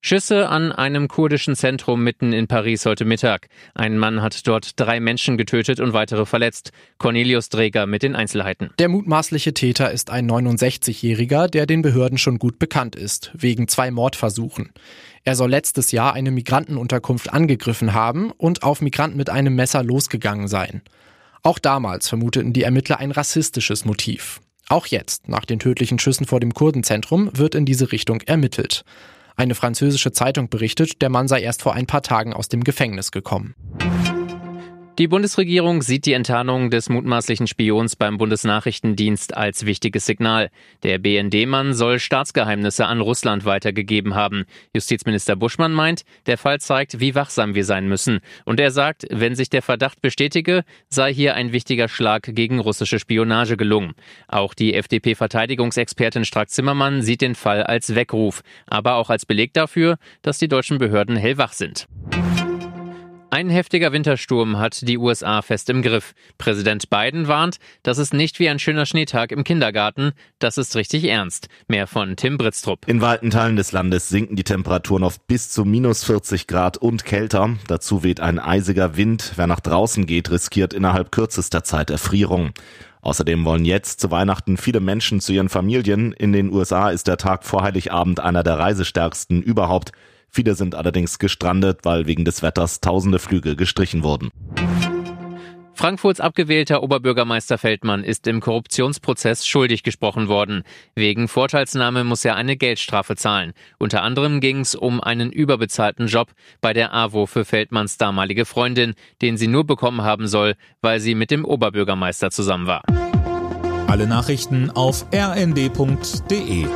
Schüsse an einem kurdischen Zentrum mitten in Paris heute Mittag. Ein Mann hat dort drei Menschen getötet und weitere verletzt. Cornelius Dreger mit den Einzelheiten. Der mutmaßliche Täter ist ein 69-Jähriger, der den Behörden schon gut bekannt ist, wegen zwei Mordversuchen. Er soll letztes Jahr eine Migrantenunterkunft angegriffen haben und auf Migranten mit einem Messer losgegangen sein. Auch damals vermuteten die Ermittler ein rassistisches Motiv. Auch jetzt, nach den tödlichen Schüssen vor dem Kurdenzentrum, wird in diese Richtung ermittelt. Eine französische Zeitung berichtet, der Mann sei erst vor ein paar Tagen aus dem Gefängnis gekommen. Die Bundesregierung sieht die Enttarnung des mutmaßlichen Spions beim Bundesnachrichtendienst als wichtiges Signal. Der BND-Mann soll Staatsgeheimnisse an Russland weitergegeben haben. Justizminister Buschmann meint, der Fall zeigt, wie wachsam wir sein müssen. Und er sagt, wenn sich der Verdacht bestätige, sei hier ein wichtiger Schlag gegen russische Spionage gelungen. Auch die FDP-Verteidigungsexpertin Strack-Zimmermann sieht den Fall als Weckruf, aber auch als Beleg dafür, dass die deutschen Behörden hellwach sind. Ein heftiger Wintersturm hat die USA fest im Griff. Präsident Biden warnt, das ist nicht wie ein schöner Schneetag im Kindergarten, das ist richtig ernst. Mehr von Tim Britztrup. In weiten Teilen des Landes sinken die Temperaturen auf bis zu minus 40 Grad und kälter. Dazu weht ein eisiger Wind. Wer nach draußen geht, riskiert innerhalb kürzester Zeit Erfrierung. Außerdem wollen jetzt zu Weihnachten viele Menschen zu ihren Familien. In den USA ist der Tag vor Heiligabend einer der reisestärksten überhaupt. Viele sind allerdings gestrandet, weil wegen des Wetters tausende Flüge gestrichen wurden. Frankfurts abgewählter Oberbürgermeister Feldmann ist im Korruptionsprozess schuldig gesprochen worden. Wegen Vorteilsnahme muss er eine Geldstrafe zahlen. Unter anderem ging es um einen überbezahlten Job bei der AWO für Feldmanns damalige Freundin, den sie nur bekommen haben soll, weil sie mit dem Oberbürgermeister zusammen war. Alle Nachrichten auf rnd.de